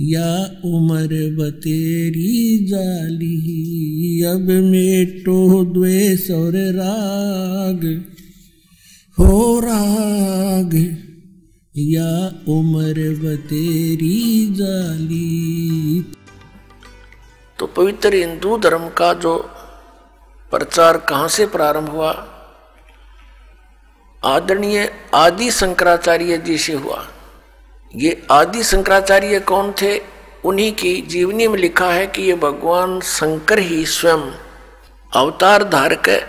या उम्र बतेरी जाली, अब मेटो द्वेष और राग, हो राग। या उम्र बतेरी जाली। तो पवित्र हिंदू धर्म का जो प्रचार कहाँ से प्रारंभ हुआ? आदरणीय आदि शंकराचार्य जी से हुआ। ये आदि शंकराचार्य कौन थे? उन्हीं की जीवनी में लिखा है कि ये भगवान शंकर ही स्वयं अवतार धारक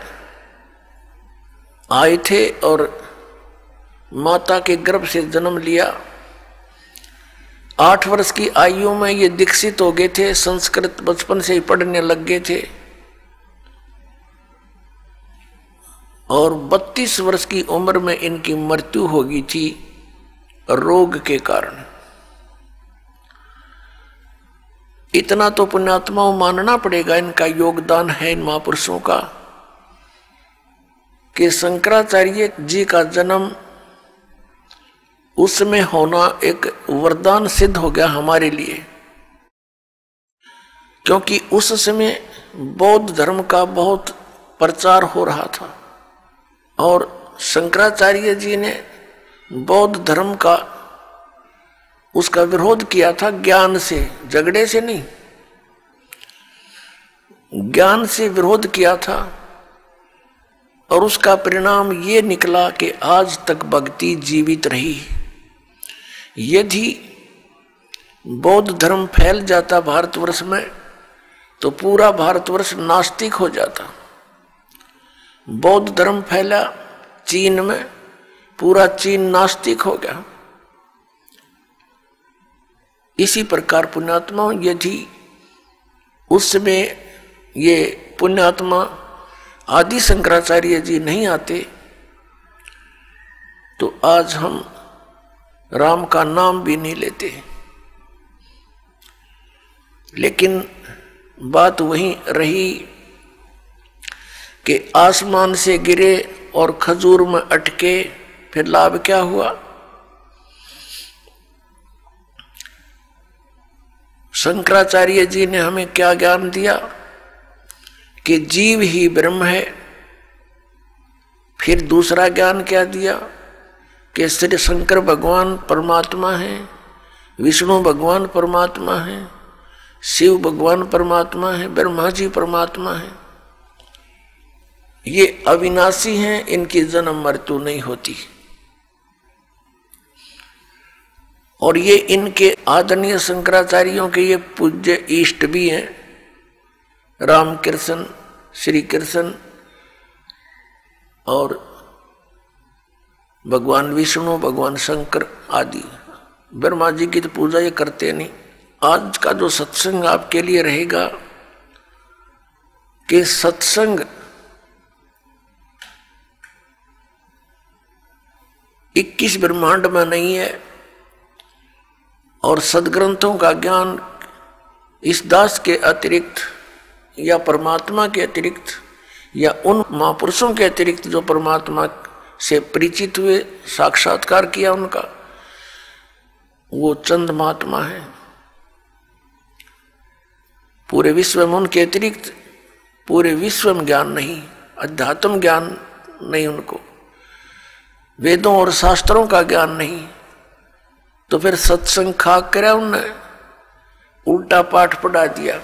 आए थे और माता के गर्भ से जन्म लिया। आठ वर्ष की आयु में ये दीक्षित हो गए थे, संस्कृत बचपन से ही पढ़ने लग गए थे। और 32 वर्ष की उम्र में इनकी मृत्यु हो गई थी। रोग के कारण। इतना तो पुण्यात्माओं मानना पड़ेगा, इनका योगदान है इन महापुरुषों का, कि शंकराचार्य जी का जन्म उसमें होना एक वरदान सिद्ध हो गया हमारे लिए। क्योंकि उस समय बौद्ध धर्म का बहुत प्रचार हो रहा था, और शंकराचार्य जी ने बौद्ध धर्म का उसका विरोध किया था ज्ञान से, झगड़े से नहीं। ज्ञान से विरोध किया था और उसका परिणाम ये निकला कि आज तक भक्ति जीवित रही। यदि बौद्ध धर्म फैल जाता भारतवर्ष में तो पूरा भारतवर्ष नास्तिक हो जाता। बौद्ध धर्म फैला चीन में पूरा चीन नास्तिक हो गया। इसी प्रकार पुण्यात्मा, यदि उसमें ये पुण्यात्मा आदि शंकराचार्य जी नहीं आते तो आज हम राम का नाम भी नहीं लेते। लेकिन बात वही रही कि आसमान से गिरे और खजूर में अटके फिर लाभ क्या हुआ? शंकराचार्य जी ने हमें क्या ज्ञान दिया? कि जीव ही ब्रह्म है। फिर दूसरा ज्ञान क्या दिया? कि श्री शंकर भगवान परमात्मा है, विष्णु भगवान परमात्मा है, शिव भगवान परमात्मा है, ब्रह्मा जी परमात्मा है। ये अविनाशी हैं, इनकी जन्म मृत्यु नहीं होती। और ये इनके आदरणीय शंकराचार्यों के ये पूज्य इष्ट भी हैं। राम कृष्ण श्री कृष्ण और भगवान विष्णु, भगवान शंकर आदि। ब्रह्मा जी की तो पूजा ये करते नहीं। आज का जो सत्संग आपके लिए रहेगा कि सत्संग इक्कीस ब्रह्मांड में नहीं है और सदग्रंथों का ज्ञान इस दास के अतिरिक्त या परमात्मा के अतिरिक्त या उन महापुरुषों के अतिरिक्त जो परमात्मा से परिचित हुए, साक्षात्कार किया उनका, वो चंद महात्मा है। पूरे विश्व में उनके अतिरिक्त पूरे विश्व में ज्ञान नहीं, अध्यात्म ज्ञान नहीं उनको। वेदों और शास्त्रों का ज्ञान नहीं तो फिर सत्संग खा कर उनने उल्टा पाठ पढ़ा दिया।